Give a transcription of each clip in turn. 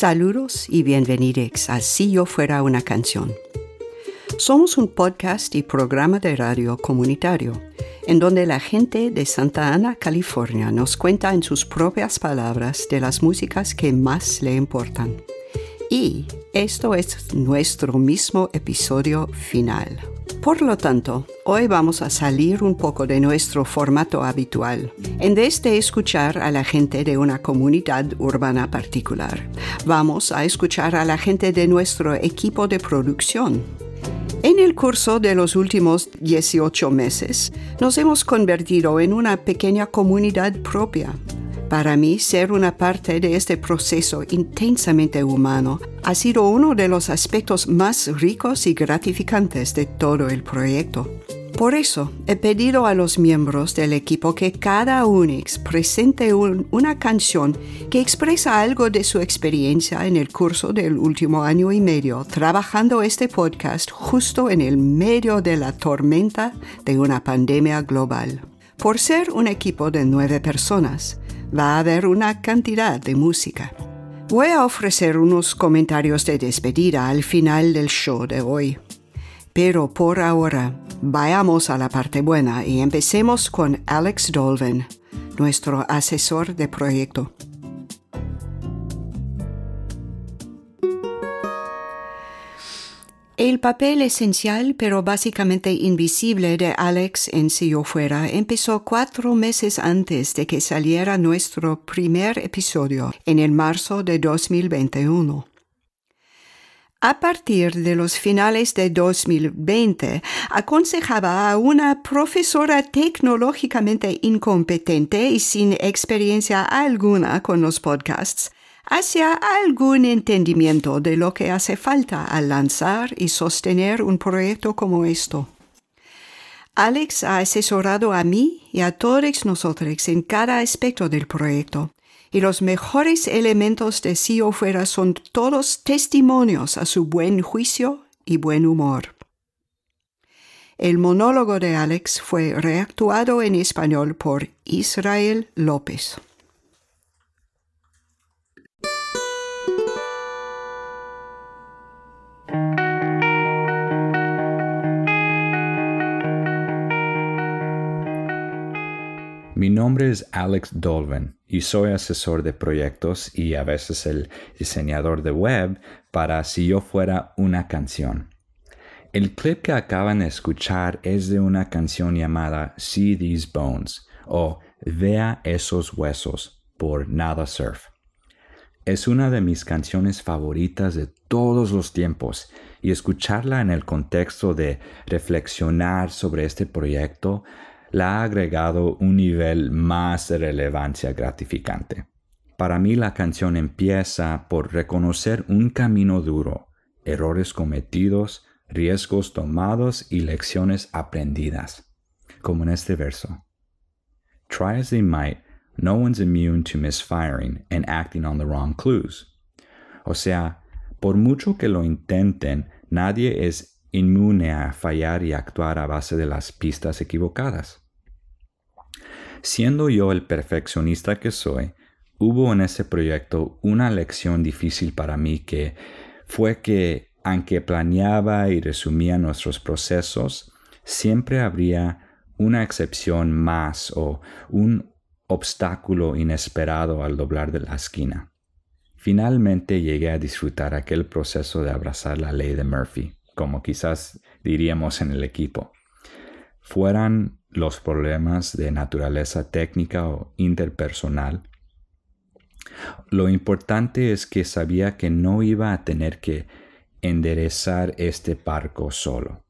Saludos y bienvenidos a Si yo fuera una canción. Somos un podcast y programa de radio comunitario, en donde la gente de Santa Ana, California, nos cuenta en sus propias palabras de las músicas que más le importan. Y esto es nuestro mismo episodio final. Por lo tanto, hoy vamos a salir un poco de nuestro formato habitual. En vez de escuchar a la gente de una comunidad urbana particular, vamos a escuchar a la gente de nuestro equipo de producción. En el curso de los últimos 18 meses, nos hemos convertido en una pequeña comunidad propia, para mí, ser una parte de este proceso intensamente humano ha sido uno de los aspectos más ricos y gratificantes de todo el proyecto. Por eso, he pedido a los miembros del equipo que cada Unix presente una canción que expresa algo de su experiencia en el curso del último año y medio, trabajando este podcast justo en el medio de la tormenta de una pandemia global. Por ser un equipo de nueve personas, va a haber una cantidad de música. Voy a ofrecer unos comentarios de despedida al final del show de hoy. Pero por ahora, vayamos a la parte buena y empecemos con Alex Dolven, nuestro asesor de proyecto. El papel esencial pero básicamente invisible de Alex en Si yo fuera empezó cuatro meses antes de que saliera nuestro primer episodio en el marzo de 2021. A partir de los finales de 2020, aconsejaba a una profesora tecnológicamente incompetente y sin experiencia alguna con los podcasts hacia algún entendimiento de lo que hace falta al lanzar y sostener un proyecto como esto. Alex ha asesorado a mí y a todos nosotros en cada aspecto del proyecto, y los mejores elementos de Si o Fuera son todos testimonios a su buen juicio y buen humor. El monólogo de Alex fue reactuado en español por Israel López. Mi nombre es Alex Dolven y soy asesor de proyectos y a veces el diseñador de web para Si yo fuera una canción. El clip que acaban de escuchar es de una canción llamada See These Bones o Vea esos huesos por Nada Surf. Es una de mis canciones favoritas de todos los tiempos y escucharla en el contexto de reflexionar sobre este proyecto la ha agregado un nivel más de relevancia gratificante. Para mí la canción empieza por reconocer un camino duro, errores cometidos, riesgos tomados y lecciones aprendidas, como en este verso. Try as they might, no one's immune to misfiring and acting on the wrong clues. O sea, por mucho que lo intenten, nadie es inmune a fallar y actuar a base de las pistas equivocadas. Siendo yo el perfeccionista que soy, hubo en ese proyecto una lección difícil para mí que fue que, aunque planeaba y resumía nuestros procesos, siempre habría una excepción más o un obstáculo inesperado al doblar de la esquina. Finalmente llegué a disfrutar aquel proceso de abrazar la ley de Murphy, como quizás diríamos en el equipo. Fueran los problemas de naturaleza técnica o interpersonal. Lo importante es que sabía que no iba a tener que enderezar este barco solo.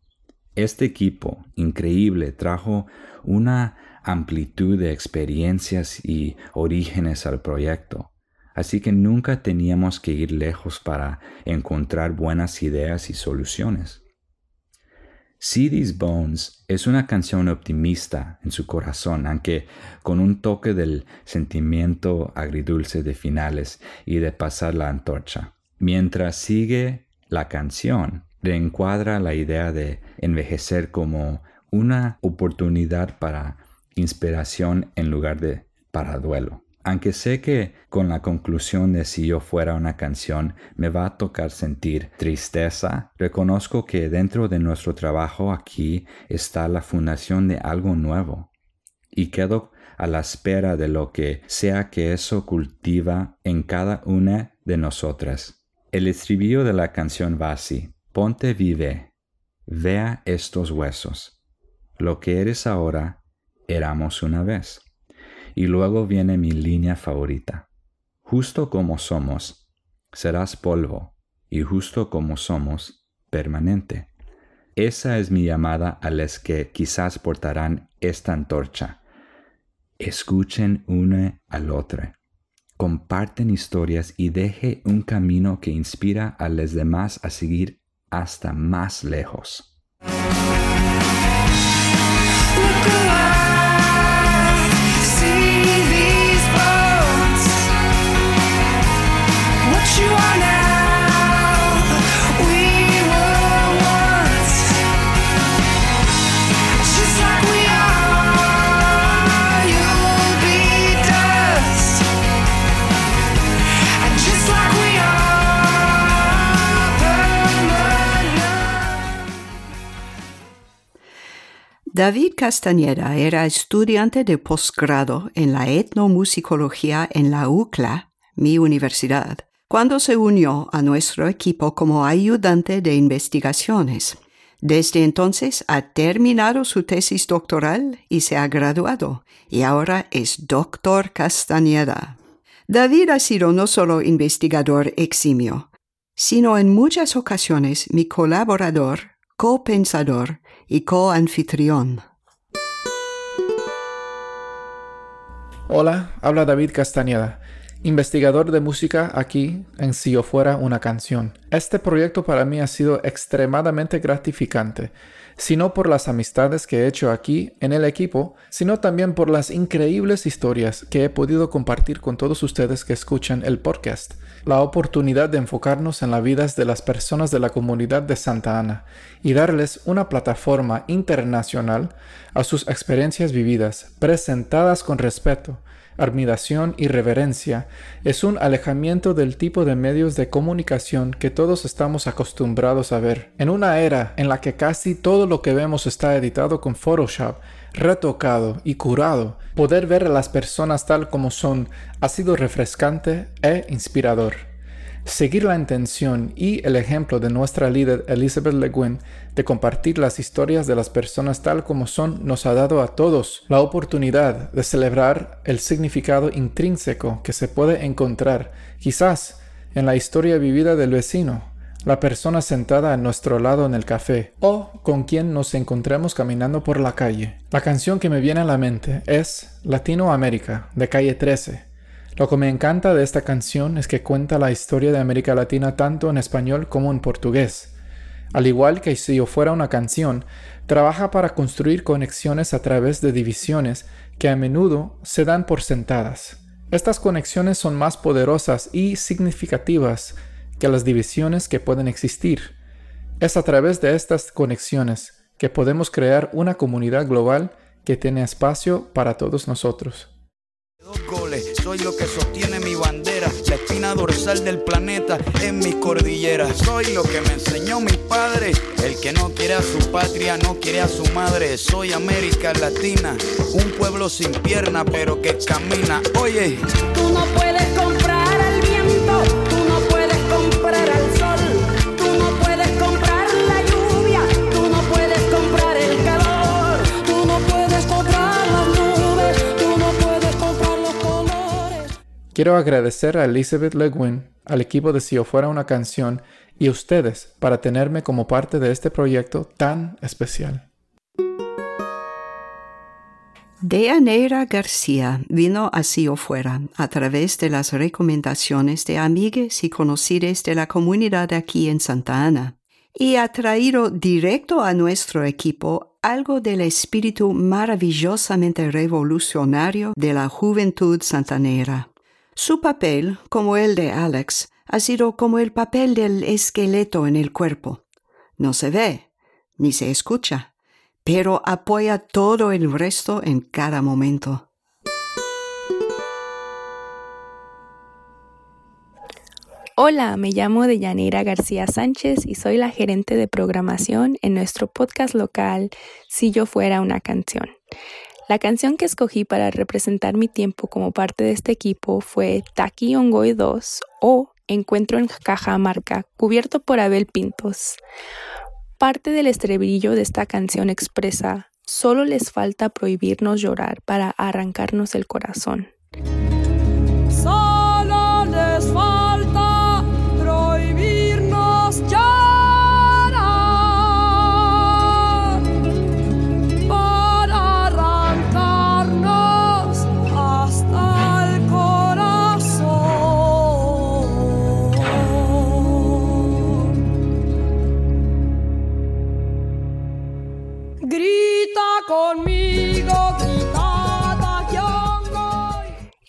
Este equipo increíble trajo una amplitud de experiencias y orígenes al proyecto, así que nunca teníamos que ir lejos para encontrar buenas ideas y soluciones. See These Bones es una canción optimista en su corazón, aunque con un toque del sentimiento agridulce de finales y de pasar la antorcha. Mientras sigue la canción, reencuadra la idea de envejecer como una oportunidad para inspiración en lugar de para duelo. Aunque sé que con la conclusión de si yo fuera una canción me va a tocar sentir tristeza, reconozco que dentro de nuestro trabajo aquí está la fundación de algo nuevo. Y quedo a la espera de lo que sea que eso cultiva en cada una de nosotras. El estribillo de la canción va así. Ponte vive, vea estos huesos. Lo que eres ahora, éramos una vez. Y luego viene mi línea favorita. Justo como somos, serás polvo, y justo como somos, permanente. Esa es mi llamada a los que quizás portarán esta antorcha escuchen una al otro, comparten historias y deje un camino que inspira a los demás a seguir hasta más lejos. David Castañeda era estudiante de posgrado en la etnomusicología en la UCLA, mi universidad, cuando se unió a nuestro equipo como ayudante de investigaciones. Desde entonces ha terminado su tesis doctoral y se ha graduado, y ahora es doctor Castañeda. David ha sido no solo investigador eximio, sino en muchas ocasiones mi colaborador, copensador y co-anfitrión. Hola, habla David Castañeda, investigador de música aquí en Si yo fuera una canción. Este proyecto para mí ha sido extremadamente gratificante sino por las amistades que he hecho aquí en el equipo, sino también por las increíbles historias que he podido compartir con todos ustedes que escuchan el podcast. La oportunidad de enfocarnos en las vidas de las personas de la comunidad de Santa Ana y darles una plataforma internacional a sus experiencias vividas, presentadas con respeto, admiración y reverencia es un alejamiento del tipo de medios de comunicación que todos estamos acostumbrados a ver. En una era en la que casi todo lo que vemos está editado con Photoshop, retocado y curado, poder ver a las personas tal como son ha sido refrescante e inspirador. Seguir la intención y el ejemplo de nuestra líder Elizabeth Le Guin de compartir las historias de las personas tal como son nos ha dado a todos la oportunidad de celebrar el significado intrínseco que se puede encontrar quizás en la historia vivida del vecino, la persona sentada a nuestro lado en el café o con quien nos encontremos caminando por la calle. La canción que me viene a la mente es Latinoamérica de calle 13 lo que me encanta de esta canción es que cuenta la historia de América Latina tanto en español como en portugués. Al igual que si yo fuera una canción, trabaja para construir conexiones a través de divisiones que a menudo se dan por sentadas. Estas conexiones son más poderosas y significativas que las divisiones que pueden existir. Es a través de estas conexiones que podemos crear una comunidad global que tiene espacio para todos nosotros. Dos goles, soy lo que sostiene mi bandera, la espina dorsal del planeta en mi cordillera. Soy lo que me enseñó mi padre, el que no quiere a su patria, no quiere a su madre. Soy América Latina, un pueblo sin pierna pero que camina. Oye, tú no puedes Quiero agradecer a Elizabeth Le Guin, al equipo de Si yo fuera una canción y a ustedes para tenerme como parte de este proyecto tan especial. Deaneira García vino a Si yo fuera a través de las recomendaciones de amigas y conocidas de la comunidad aquí en Santa Ana y ha traído directo a nuestro equipo algo del espíritu maravillosamente revolucionario de la juventud santanera. Su papel, como el de Alex, ha sido como el papel del esqueleto en el cuerpo. No se ve, ni se escucha, pero apoya todo el resto en cada momento. Hola, me llamo Deyanira García Sánchez y soy la gerente de programación en nuestro podcast local Si yo fuera una canción. La canción que escogí para representar mi tiempo como parte de este equipo fue Taki Ongoy 2 o Encuentro en Cajamarca, cubierto por Abel Pintos. Parte del estribillo de esta canción expresa, solo les falta prohibirnos llorar para arrancarnos el corazón.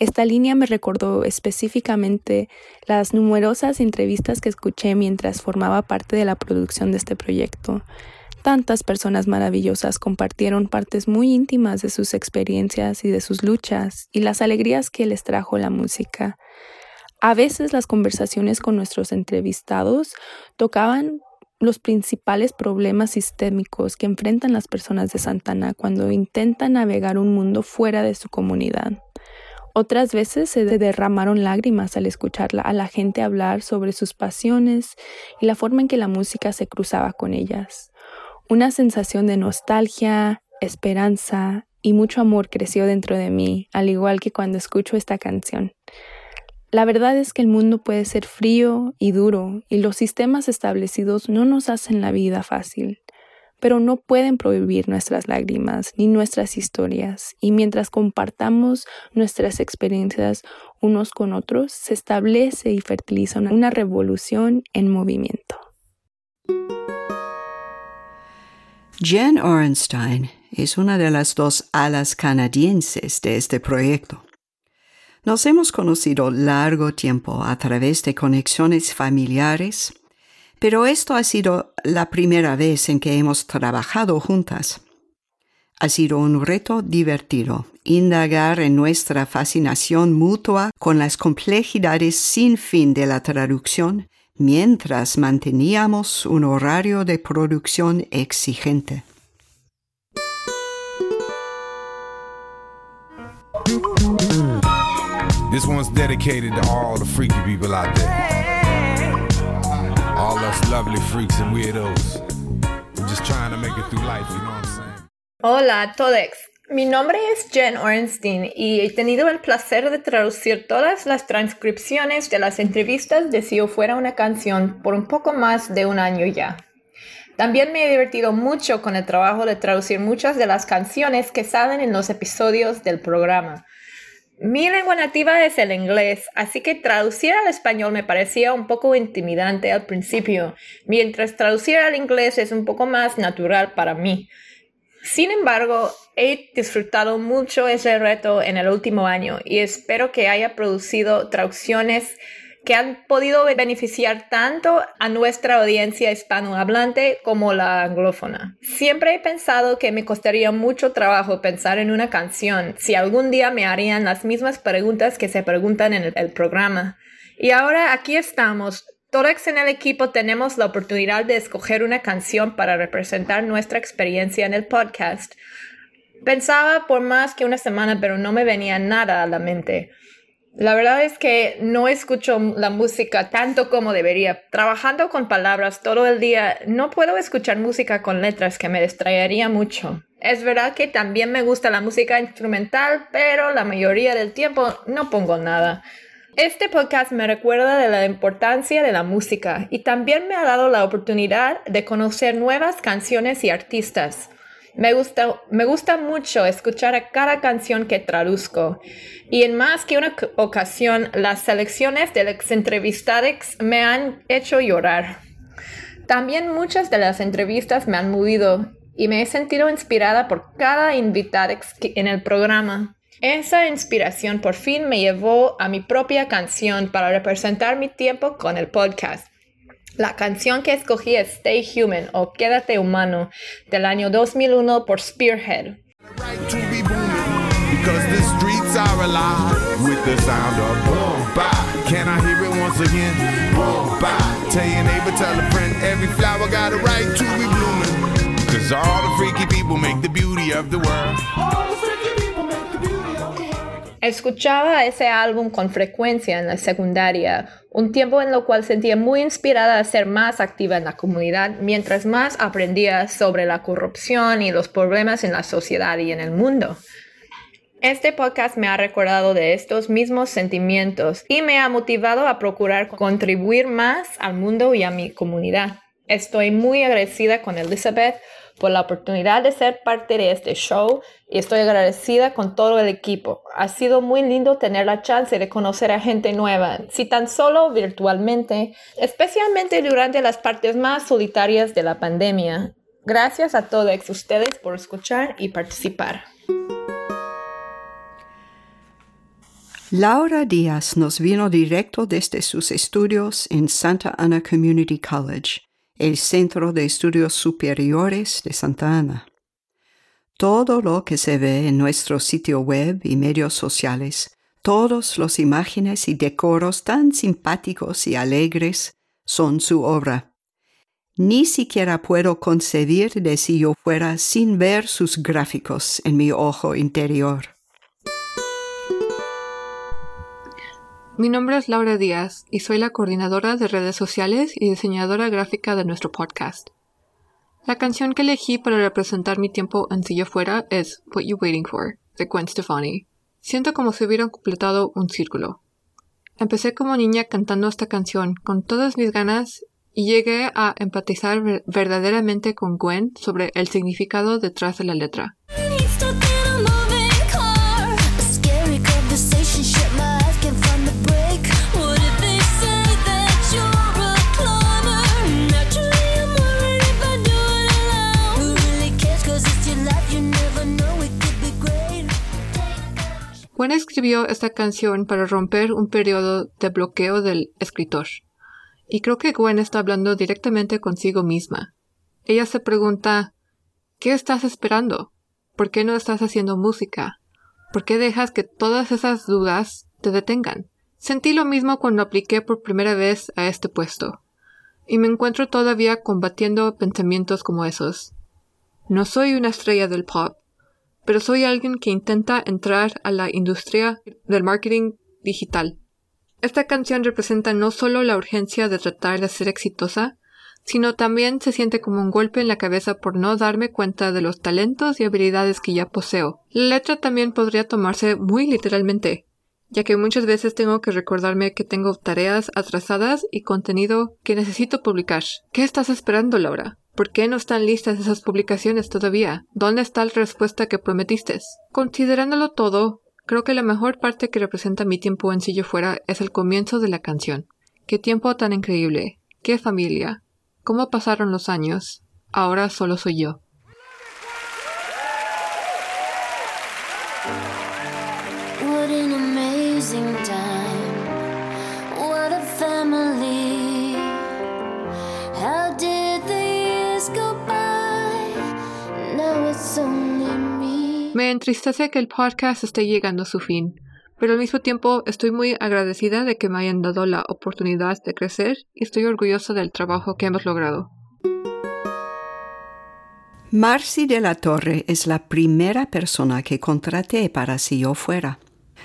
Esta línea me recordó específicamente las numerosas entrevistas que escuché mientras formaba parte de la producción de este proyecto. Tantas personas maravillosas compartieron partes muy íntimas de sus experiencias y de sus luchas y las alegrías que les trajo la música. A veces las conversaciones con nuestros entrevistados tocaban los principales problemas sistémicos que enfrentan las personas de Santana cuando intentan navegar un mundo fuera de su comunidad. Otras veces se derramaron lágrimas al escuchar a la gente hablar sobre sus pasiones y la forma en que la música se cruzaba con ellas. Una sensación de nostalgia, esperanza y mucho amor creció dentro de mí, al igual que cuando escucho esta canción. La verdad es que el mundo puede ser frío y duro y los sistemas establecidos no nos hacen la vida fácil, pero no pueden prohibir nuestras lágrimas ni nuestras historias y mientras compartamos nuestras experiencias unos con otros, se establece y fertiliza una- revolución en movimiento. Jen Orenstein es una de las dos alas canadienses de este proyecto. Nos hemos conocido largo tiempo a través de conexiones familiares, pero esto ha sido la primera vez en que hemos trabajado juntas. Ha sido un reto divertido indagar en nuestra fascinación mutua con las complejidades sin fin de la traducción mientras manteníamos un horario de producción exigente. This one's dedicated to all the freaky people out there. All us lovely freaks and weirdos. Just trying to make it through life, you know what I'm saying? Hola a todos. Mi nombre es Jen Orenstein y he tenido el placer de traducir todas las transcripciones de las entrevistas de Si yo fuera una canción por un poco más de un año ya. También me he divertido mucho con el trabajo de traducir muchas de las canciones que salen en los episodios del programa. Mi lengua nativa es el inglés, así que traducir al español me parecía un poco intimidante al principio, mientras traducir al inglés es un poco más natural para mí. Sin embargo, he disfrutado mucho ese reto en el último año y espero que haya producido traducciones que han podido beneficiar tanto a nuestra audiencia hispanohablante como la anglófona. Siempre he pensado que me costaría mucho trabajo pensar en una canción si algún día me harían las mismas preguntas que se preguntan en el, el programa. Y ahora aquí estamos. Todos en el equipo tenemos la oportunidad de escoger una canción para representar nuestra experiencia en el podcast. Pensaba por más que una semana, pero no me venía nada a la mente. La verdad es que no escucho la música tanto como debería. Trabajando con palabras todo el día, no puedo escuchar música con letras que me distraería mucho. Es verdad que también me gusta la música instrumental, pero la mayoría del tiempo no pongo nada. Este podcast me recuerda de la importancia de la música y también me ha dado la oportunidad de conocer nuevas canciones y artistas. Me gusta, me gusta mucho escuchar a cada canción que traduzco y en más que una ocasión las selecciones del ex entrevistadex me han hecho llorar. También muchas de las entrevistas me han movido y me he sentido inspirada por cada invitadex en el programa. Esa inspiración por fin me llevó a mi propia canción para representar mi tiempo con el podcast. La canción que escogí es Stay Human o Quédate Humano del año 2001 por Spearhead. Right to be booming. Cause the streets are alive with the sound of boom, bye. Can I hear it once again? Boom, bye. Tell your neighbor, tell a friend, every flower got a right to be blooming. Cause all the freaky people make the beauty of the world. Escuchaba ese álbum con frecuencia en la secundaria, un tiempo en el cual sentía muy inspirada a ser más activa en la comunidad, mientras más aprendía sobre la corrupción y los problemas en la sociedad y en el mundo. Este podcast me ha recordado de estos mismos sentimientos y me ha motivado a procurar contribuir más al mundo y a mi comunidad. Estoy muy agradecida con Elizabeth por la oportunidad de ser parte de este show y estoy agradecida con todo el equipo. Ha sido muy lindo tener la chance de conocer a gente nueva, si tan solo virtualmente, especialmente durante las partes más solitarias de la pandemia. Gracias a todos ustedes por escuchar y participar. Laura Díaz nos vino directo desde sus estudios en Santa Ana Community College el Centro de Estudios Superiores de Santa Ana. Todo lo que se ve en nuestro sitio web y medios sociales, todas las imágenes y decoros tan simpáticos y alegres son su obra. Ni siquiera puedo concebir de si yo fuera sin ver sus gráficos en mi ojo interior. Mi nombre es Laura Díaz y soy la coordinadora de redes sociales y diseñadora gráfica de nuestro podcast. La canción que elegí para representar mi tiempo en silla fuera es What You Waiting For, de Gwen Stefani. Siento como si hubieran completado un círculo. Empecé como niña cantando esta canción con todas mis ganas y llegué a empatizar verdaderamente con Gwen sobre el significado detrás de la letra. Gwen escribió esta canción para romper un periodo de bloqueo del escritor. Y creo que Gwen está hablando directamente consigo misma. Ella se pregunta, ¿qué estás esperando? ¿Por qué no estás haciendo música? ¿Por qué dejas que todas esas dudas te detengan? Sentí lo mismo cuando apliqué por primera vez a este puesto. Y me encuentro todavía combatiendo pensamientos como esos. No soy una estrella del pop, pero soy alguien que intenta entrar a la industria del marketing digital. Esta canción representa no solo la urgencia de tratar de ser exitosa, sino también se siente como un golpe en la cabeza por no darme cuenta de los talentos y habilidades que ya poseo. La letra también podría tomarse muy literalmente, ya que muchas veces tengo que recordarme que tengo tareas atrasadas y contenido que necesito publicar. ¿Qué estás esperando, Laura? ¿Por qué no están listas esas publicaciones todavía? ¿Dónde está la respuesta que prometiste? Considerándolo todo, creo que la mejor parte que representa mi tiempo en Sillo Fuera es el comienzo de la canción. Qué tiempo tan increíble. Qué familia. Cómo pasaron los años. Ahora solo soy yo. Entristece que el podcast esté llegando a su fin, pero al mismo tiempo estoy muy agradecida de que me hayan dado la oportunidad de crecer y estoy orgullosa del trabajo que hemos logrado. Marcy de la Torre es la primera persona que contraté para si yo fuera.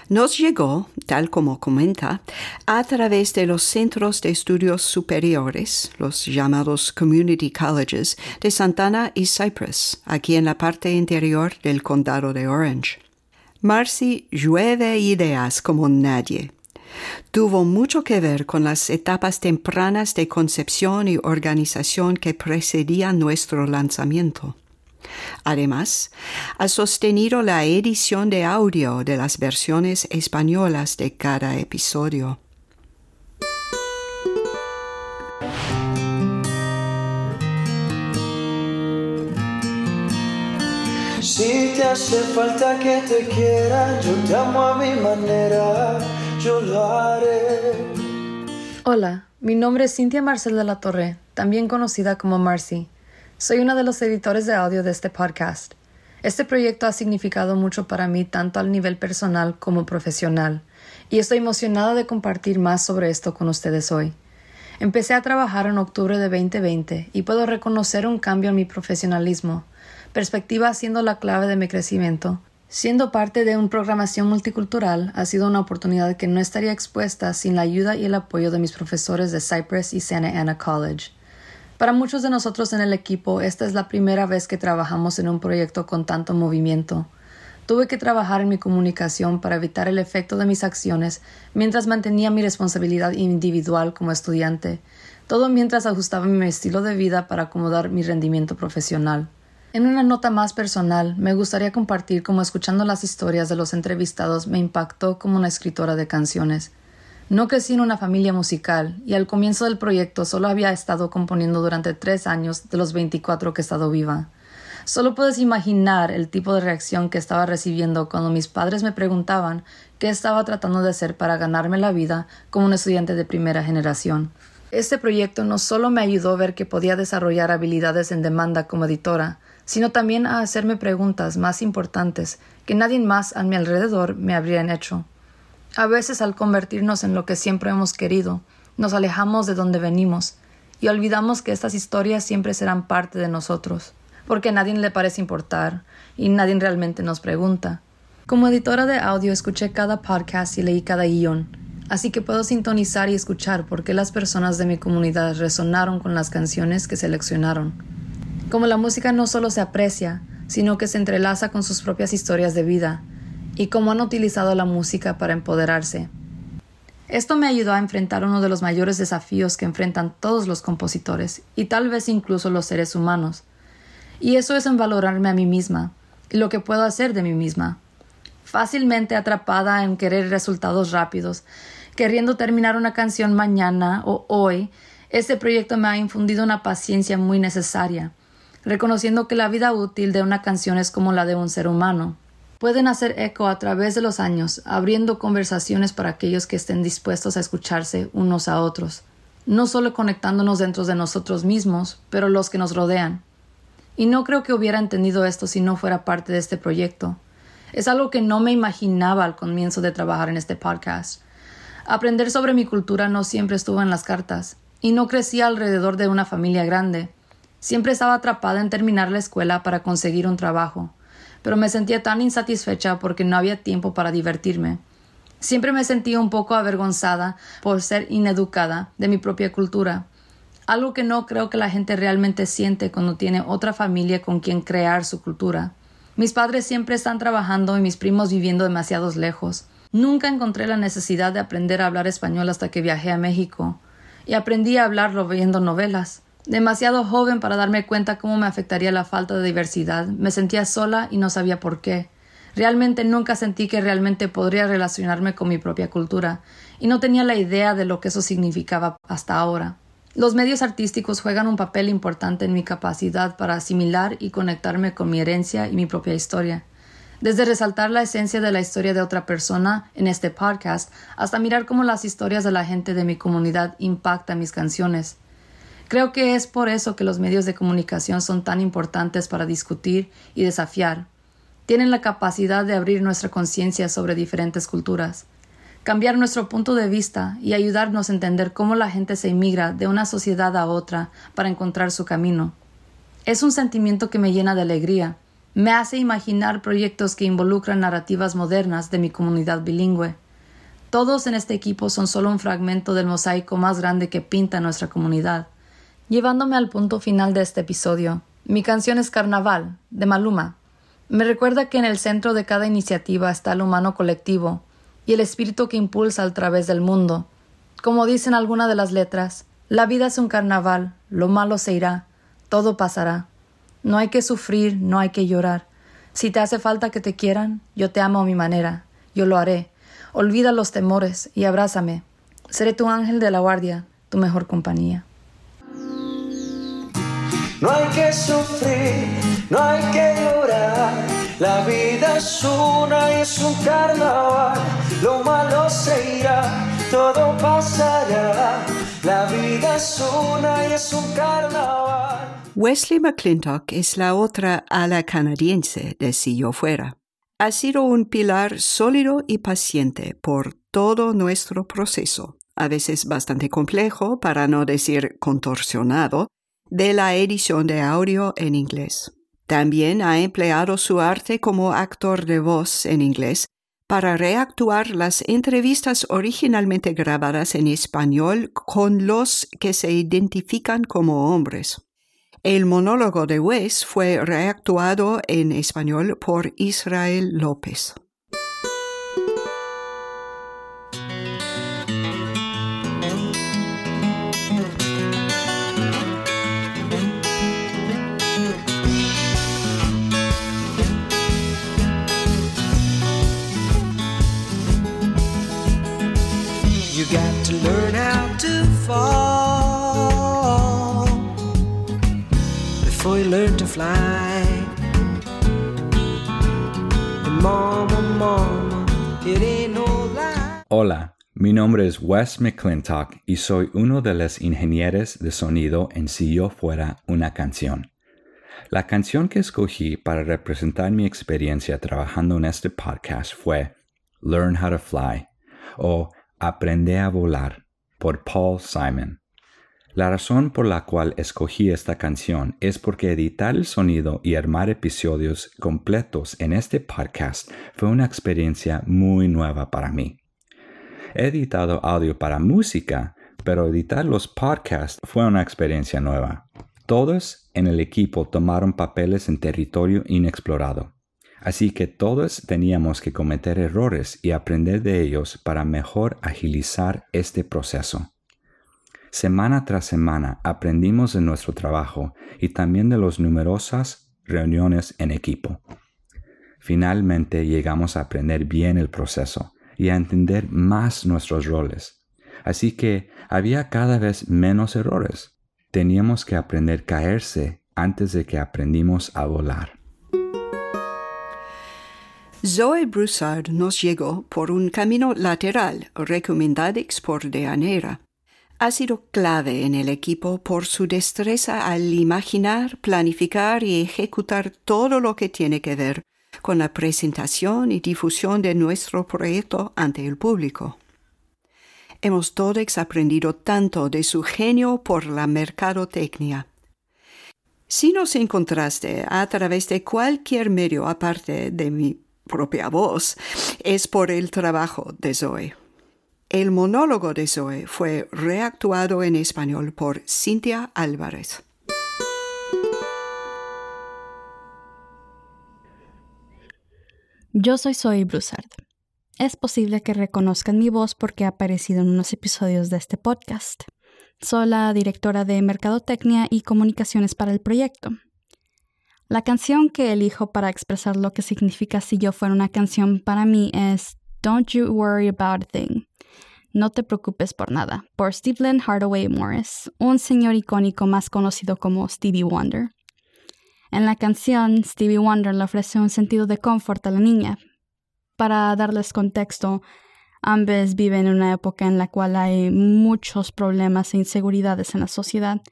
Nos llegó, tal como comenta, a través de los centros de estudios superiores, los llamados Community Colleges, de Santana y Cypress, aquí en la parte interior del condado de Orange. Marcy llueve ideas como nadie. Tuvo mucho que ver con las etapas tempranas de concepción y organización que precedían nuestro lanzamiento. Además, ha sostenido la edición de audio de las versiones españolas de cada episodio. Si te hace falta que te quiera, yo te amo a mi manera, yo lo haré. Hola, mi nombre es Cintia Marcel de la Torre, también conocida como Marcy. Soy una de los editores de audio de este podcast. Este proyecto ha significado mucho para mí tanto al nivel personal como profesional, y estoy emocionada de compartir más sobre esto con ustedes hoy. Empecé a trabajar en octubre de 2020 y puedo reconocer un cambio en mi profesionalismo, perspectiva siendo la clave de mi crecimiento. Siendo parte de una programación multicultural ha sido una oportunidad que no estaría expuesta sin la ayuda y el apoyo de mis profesores de Cypress y Santa Ana College. Para muchos de nosotros en el equipo, esta es la primera vez que trabajamos en un proyecto con tanto movimiento. Tuve que trabajar en mi comunicación para evitar el efecto de mis acciones mientras mantenía mi responsabilidad individual como estudiante, todo mientras ajustaba mi estilo de vida para acomodar mi rendimiento profesional. En una nota más personal, me gustaría compartir cómo escuchando las historias de los entrevistados me impactó como una escritora de canciones. No crecí en una familia musical y al comienzo del proyecto solo había estado componiendo durante tres años de los 24 que he estado viva. Solo puedes imaginar el tipo de reacción que estaba recibiendo cuando mis padres me preguntaban qué estaba tratando de hacer para ganarme la vida como un estudiante de primera generación. Este proyecto no solo me ayudó a ver que podía desarrollar habilidades en demanda como editora, sino también a hacerme preguntas más importantes que nadie más a mi alrededor me habrían hecho. A veces al convertirnos en lo que siempre hemos querido, nos alejamos de donde venimos y olvidamos que estas historias siempre serán parte de nosotros, porque a nadie le parece importar y nadie realmente nos pregunta. Como editora de audio escuché cada podcast y leí cada guion, así que puedo sintonizar y escuchar por qué las personas de mi comunidad resonaron con las canciones que seleccionaron. Como la música no solo se aprecia, sino que se entrelaza con sus propias historias de vida, y cómo han utilizado la música para empoderarse. Esto me ayudó a enfrentar uno de los mayores desafíos que enfrentan todos los compositores y tal vez incluso los seres humanos. Y eso es en valorarme a mí misma y lo que puedo hacer de mí misma. Fácilmente atrapada en querer resultados rápidos, queriendo terminar una canción mañana o hoy, este proyecto me ha infundido una paciencia muy necesaria, reconociendo que la vida útil de una canción es como la de un ser humano pueden hacer eco a través de los años, abriendo conversaciones para aquellos que estén dispuestos a escucharse unos a otros, no solo conectándonos dentro de nosotros mismos, pero los que nos rodean. Y no creo que hubiera entendido esto si no fuera parte de este proyecto. Es algo que no me imaginaba al comienzo de trabajar en este podcast. Aprender sobre mi cultura no siempre estuvo en las cartas, y no crecí alrededor de una familia grande. Siempre estaba atrapada en terminar la escuela para conseguir un trabajo pero me sentía tan insatisfecha porque no había tiempo para divertirme. Siempre me sentía un poco avergonzada por ser ineducada de mi propia cultura, algo que no creo que la gente realmente siente cuando tiene otra familia con quien crear su cultura. Mis padres siempre están trabajando y mis primos viviendo demasiados lejos. Nunca encontré la necesidad de aprender a hablar español hasta que viajé a México, y aprendí a hablarlo viendo novelas. Demasiado joven para darme cuenta cómo me afectaría la falta de diversidad, me sentía sola y no sabía por qué. Realmente nunca sentí que realmente podría relacionarme con mi propia cultura, y no tenía la idea de lo que eso significaba hasta ahora. Los medios artísticos juegan un papel importante en mi capacidad para asimilar y conectarme con mi herencia y mi propia historia. Desde resaltar la esencia de la historia de otra persona en este podcast hasta mirar cómo las historias de la gente de mi comunidad impactan mis canciones. Creo que es por eso que los medios de comunicación son tan importantes para discutir y desafiar. Tienen la capacidad de abrir nuestra conciencia sobre diferentes culturas, cambiar nuestro punto de vista y ayudarnos a entender cómo la gente se inmigra de una sociedad a otra para encontrar su camino. Es un sentimiento que me llena de alegría. Me hace imaginar proyectos que involucran narrativas modernas de mi comunidad bilingüe. Todos en este equipo son solo un fragmento del mosaico más grande que pinta nuestra comunidad. Llevándome al punto final de este episodio, mi canción es Carnaval, de Maluma. Me recuerda que en el centro de cada iniciativa está el humano colectivo y el espíritu que impulsa a través del mundo. Como dicen algunas de las letras, la vida es un carnaval, lo malo se irá, todo pasará. No hay que sufrir, no hay que llorar. Si te hace falta que te quieran, yo te amo a mi manera, yo lo haré. Olvida los temores y abrázame. Seré tu ángel de la guardia, tu mejor compañía. No hay que sufrir, no hay que llorar. La vida es una y es un carnaval. Lo malo se irá, todo pasará. La vida es una y es un carnaval. Wesley McClintock es la otra ala canadiense de Si Yo Fuera. Ha sido un pilar sólido y paciente por todo nuestro proceso, a veces bastante complejo, para no decir contorsionado, de la edición de audio en inglés. También ha empleado su arte como actor de voz en inglés para reactuar las entrevistas originalmente grabadas en español con los que se identifican como hombres. El monólogo de Wes fue reactuado en español por Israel López. Learn how to fall before you learn to fly. Mama, mama, it ain't no lie. Hola, mi nombre es Wes McClintock y soy uno de los ingenieros de sonido en Si Yo Fuera una canción. La canción que escogí para representar mi experiencia trabajando en este podcast fue Learn How to Fly o Aprende a volar por Paul Simon. La razón por la cual escogí esta canción es porque editar el sonido y armar episodios completos en este podcast fue una experiencia muy nueva para mí. He editado audio para música, pero editar los podcasts fue una experiencia nueva. Todos en el equipo tomaron papeles en territorio inexplorado. Así que todos teníamos que cometer errores y aprender de ellos para mejor agilizar este proceso. Semana tras semana aprendimos de nuestro trabajo y también de las numerosas reuniones en equipo. Finalmente llegamos a aprender bien el proceso y a entender más nuestros roles. Así que había cada vez menos errores. Teníamos que aprender a caerse antes de que aprendimos a volar. Zoe Broussard nos llegó por un camino lateral recomendado por Deanera. Ha sido clave en el equipo por su destreza al imaginar, planificar y ejecutar todo lo que tiene que ver con la presentación y difusión de nuestro proyecto ante el público. Hemos todos aprendido tanto de su genio por la mercadotecnia. Si nos encontraste a través de cualquier medio aparte de mi propia voz, es por el trabajo de Zoe. El monólogo de Zoe fue reactuado en español por Cintia Álvarez. Yo soy Zoe Broussard. Es posible que reconozcan mi voz porque he aparecido en unos episodios de este podcast. Soy la directora de Mercadotecnia y Comunicaciones para el proyecto. La canción que elijo para expresar lo que significa si yo fuera una canción para mí es Don't You Worry About a Thing. No te preocupes por nada, por Stephen Hardaway Morris, un señor icónico más conocido como Stevie Wonder. En la canción, Stevie Wonder le ofrece un sentido de confort a la niña. Para darles contexto, ambos viven en una época en la cual hay muchos problemas e inseguridades en la sociedad.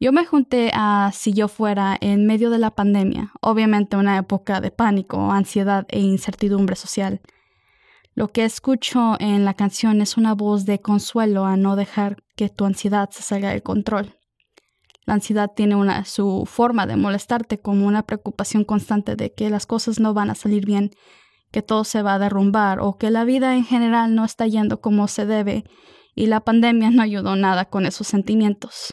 Yo me junté a Si yo fuera en medio de la pandemia, obviamente una época de pánico, ansiedad e incertidumbre social. Lo que escucho en la canción es una voz de consuelo a no dejar que tu ansiedad se salga del control. La ansiedad tiene una, su forma de molestarte como una preocupación constante de que las cosas no van a salir bien, que todo se va a derrumbar o que la vida en general no está yendo como se debe y la pandemia no ayudó nada con esos sentimientos.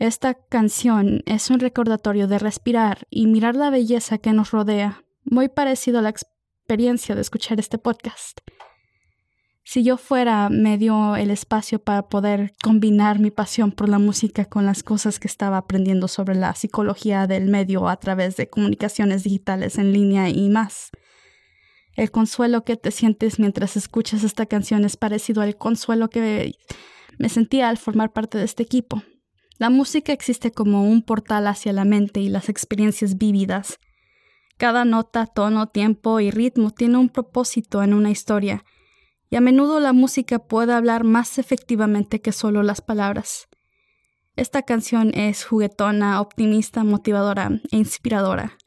Esta canción es un recordatorio de respirar y mirar la belleza que nos rodea, muy parecido a la experiencia de escuchar este podcast. Si yo fuera, me dio el espacio para poder combinar mi pasión por la música con las cosas que estaba aprendiendo sobre la psicología del medio a través de comunicaciones digitales en línea y más. El consuelo que te sientes mientras escuchas esta canción es parecido al consuelo que me sentía al formar parte de este equipo. La música existe como un portal hacia la mente y las experiencias vívidas. Cada nota, tono, tiempo y ritmo tiene un propósito en una historia, y a menudo la música puede hablar más efectivamente que solo las palabras. Esta canción es juguetona, optimista, motivadora e inspiradora.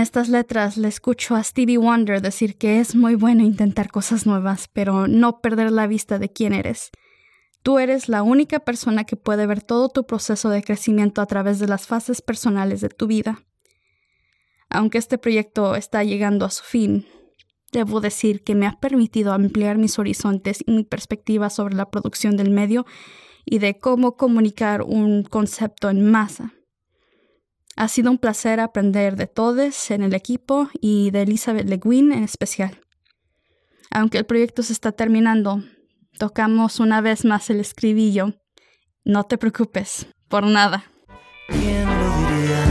Estas letras le escucho a Stevie Wonder decir que es muy bueno intentar cosas nuevas, pero no perder la vista de quién eres. Tú eres la única persona que puede ver todo tu proceso de crecimiento a través de las fases personales de tu vida. Aunque este proyecto está llegando a su fin, debo decir que me ha permitido ampliar mis horizontes y mi perspectiva sobre la producción del medio y de cómo comunicar un concepto en masa. Ha sido un placer aprender de todos en el equipo y de Elizabeth Le Guin en especial. Aunque el proyecto se está terminando, tocamos una vez más el escribillo. No te preocupes, por nada. ¿Quién lo diría?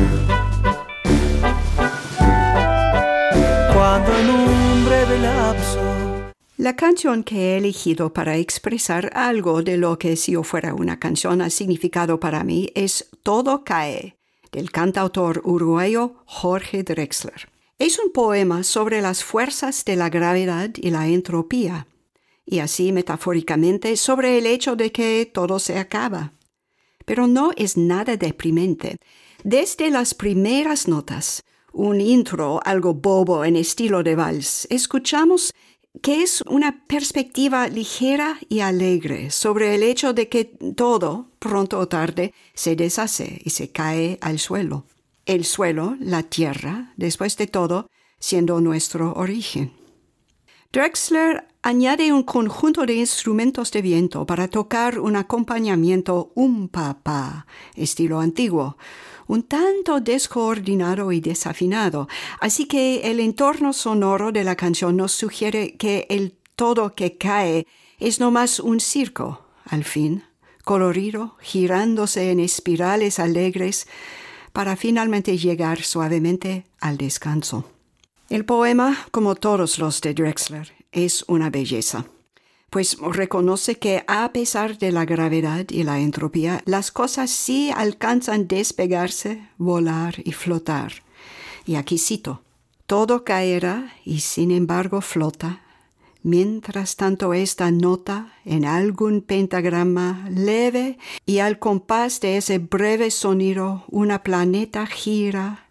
Cuando en un breve lapso La canción que he elegido para expresar algo de lo que si yo fuera una canción ha significado para mí es Todo cae del cantautor uruguayo Jorge Drexler. Es un poema sobre las fuerzas de la gravedad y la entropía, y así metafóricamente sobre el hecho de que todo se acaba. Pero no es nada deprimente. Desde las primeras notas, un intro algo bobo en estilo de vals, escuchamos que es una perspectiva ligera y alegre sobre el hecho de que todo, pronto o tarde, se deshace y se cae al suelo. El suelo, la tierra, después de todo, siendo nuestro origen. Drexler añade un conjunto de instrumentos de viento para tocar un acompañamiento un papá, estilo antiguo, un tanto descoordinado y desafinado, así que el entorno sonoro de la canción nos sugiere que el todo que cae es no más un circo, al fin, colorido, girándose en espirales alegres, para finalmente llegar suavemente al descanso. El poema, como todos los de Drexler, es una belleza pues reconoce que a pesar de la gravedad y la entropía, las cosas sí alcanzan despegarse, volar y flotar. Y aquí cito, todo caerá y sin embargo flota, mientras tanto esta nota en algún pentagrama leve y al compás de ese breve sonido una planeta gira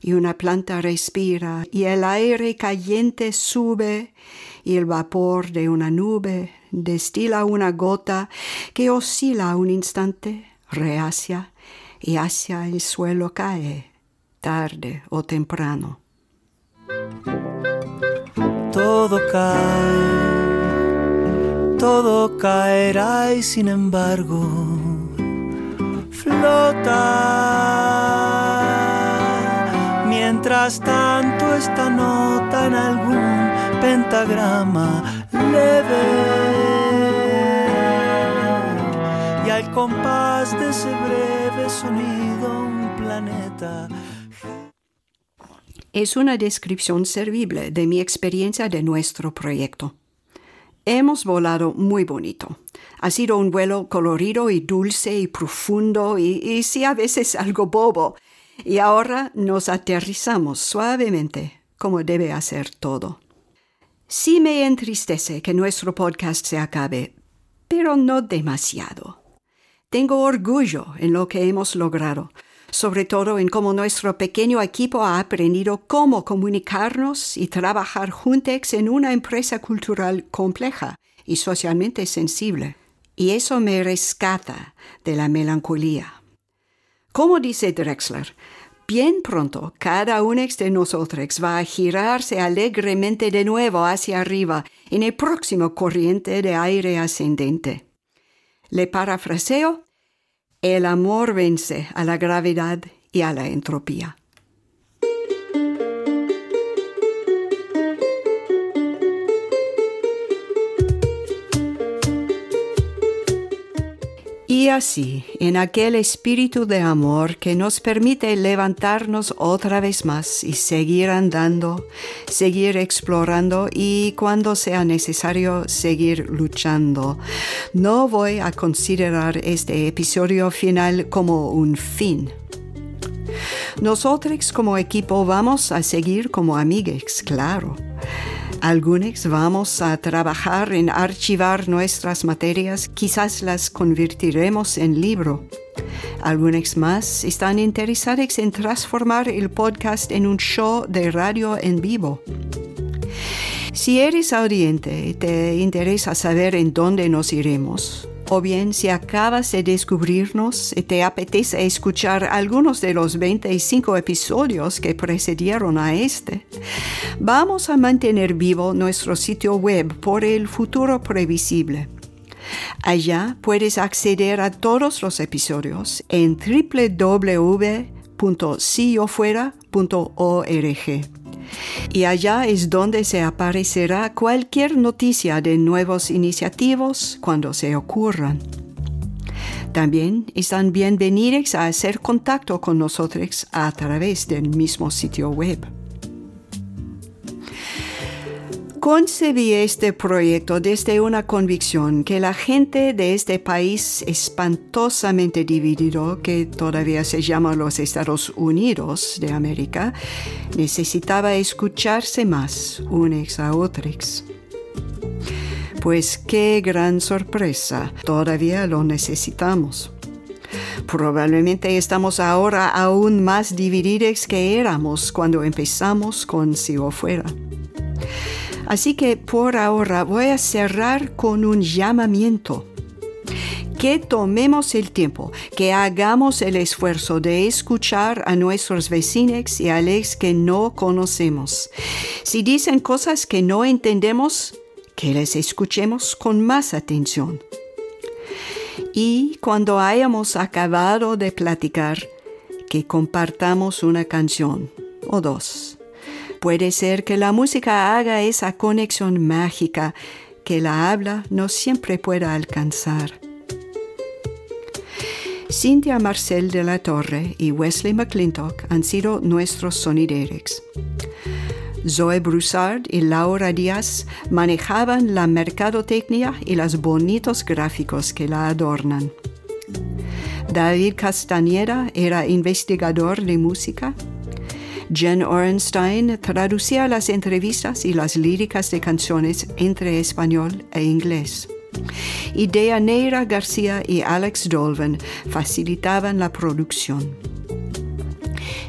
y una planta respira y el aire caliente sube y el vapor de una nube destila una gota que oscila un instante, rehacia y hacia el suelo cae, tarde o temprano. todo cae, todo caerá y sin embargo flota. Mientras tanto esta nota en algún pentagrama leve y al compás de ese breve sonido un planeta es una descripción servible de mi experiencia de nuestro proyecto. Hemos volado muy bonito. Ha sido un vuelo colorido y dulce y profundo y, y sí a veces algo bobo. Y ahora nos aterrizamos suavemente, como debe hacer todo. Sí me entristece que nuestro podcast se acabe, pero no demasiado. Tengo orgullo en lo que hemos logrado, sobre todo en cómo nuestro pequeño equipo ha aprendido cómo comunicarnos y trabajar juntos en una empresa cultural compleja y socialmente sensible. Y eso me rescata de la melancolía. Como dice Drexler, bien pronto cada uno de nosotros va a girarse alegremente de nuevo hacia arriba en el próximo corriente de aire ascendente. Le parafraseo el amor vence a la gravedad y a la entropía. Y así, en aquel espíritu de amor que nos permite levantarnos otra vez más y seguir andando, seguir explorando y cuando sea necesario seguir luchando, no voy a considerar este episodio final como un fin. Nosotros como equipo vamos a seguir como amigues, claro algunos vamos a trabajar en archivar nuestras materias, quizás las convertiremos en libro. Algunos más están interesados en transformar el podcast en un show de radio en vivo. Si eres audiente y te interesa saber en dónde nos iremos, o bien si acabas de descubrirnos y te apetece escuchar algunos de los 25 episodios que precedieron a este, vamos a mantener vivo nuestro sitio web por el futuro previsible. Allá puedes acceder a todos los episodios en www.siofuera.org y allá es donde se aparecerá cualquier noticia de nuevos iniciativos cuando se ocurran. También están bienvenidos a hacer contacto con nosotros a través del mismo sitio web. Concebí este proyecto desde una convicción que la gente de este país espantosamente dividido, que todavía se llama los Estados Unidos de América, necesitaba escucharse más unos a otros. Pues qué gran sorpresa, todavía lo necesitamos. Probablemente estamos ahora aún más divididos que éramos cuando empezamos con Si o Fuera. Así que por ahora voy a cerrar con un llamamiento. Que tomemos el tiempo, que hagamos el esfuerzo de escuchar a nuestros vecinos y a los que no conocemos. Si dicen cosas que no entendemos, que les escuchemos con más atención. Y cuando hayamos acabado de platicar, que compartamos una canción o dos Puede ser que la música haga esa conexión mágica que la habla no siempre pueda alcanzar. Cynthia Marcel de la Torre y Wesley McClintock han sido nuestros sonideros. Zoe Broussard y Laura Díaz manejaban la mercadotecnia y los bonitos gráficos que la adornan. David Castañeda era investigador de música Jen Orenstein traducía las entrevistas y las líricas de canciones entre español e inglés. Y Deaneira García y Alex Dolven facilitaban la producción.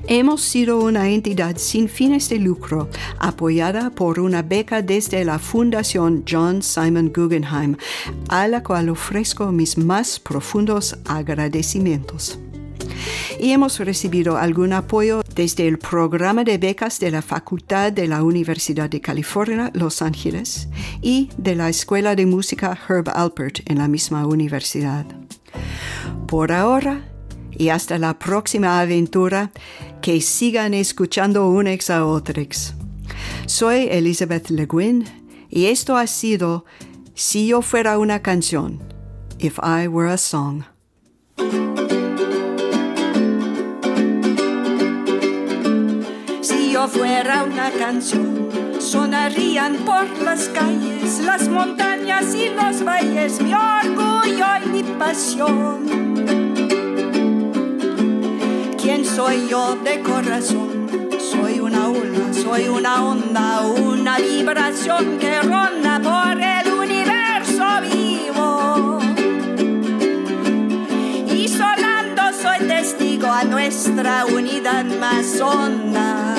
Hemos sido una entidad sin fines de lucro, apoyada por una beca desde la Fundación John Simon Guggenheim, a la cual ofrezco mis más profundos agradecimientos y hemos recibido algún apoyo desde el programa de becas de la Facultad de la Universidad de California, Los Ángeles, y de la Escuela de Música Herb Alpert en la misma universidad. Por ahora, y hasta la próxima aventura, que sigan escuchando unos a otros. Soy Elizabeth Le Guin y esto ha sido Si yo fuera una canción, If I Were a Song. Fuera una canción, sonarían por las calles, las montañas y los valles, mi orgullo y mi pasión. ¿Quién soy yo de corazón? Soy una ola, soy una onda, una vibración que ronda por el universo vivo. Y sonando soy testigo a nuestra unidad más honda.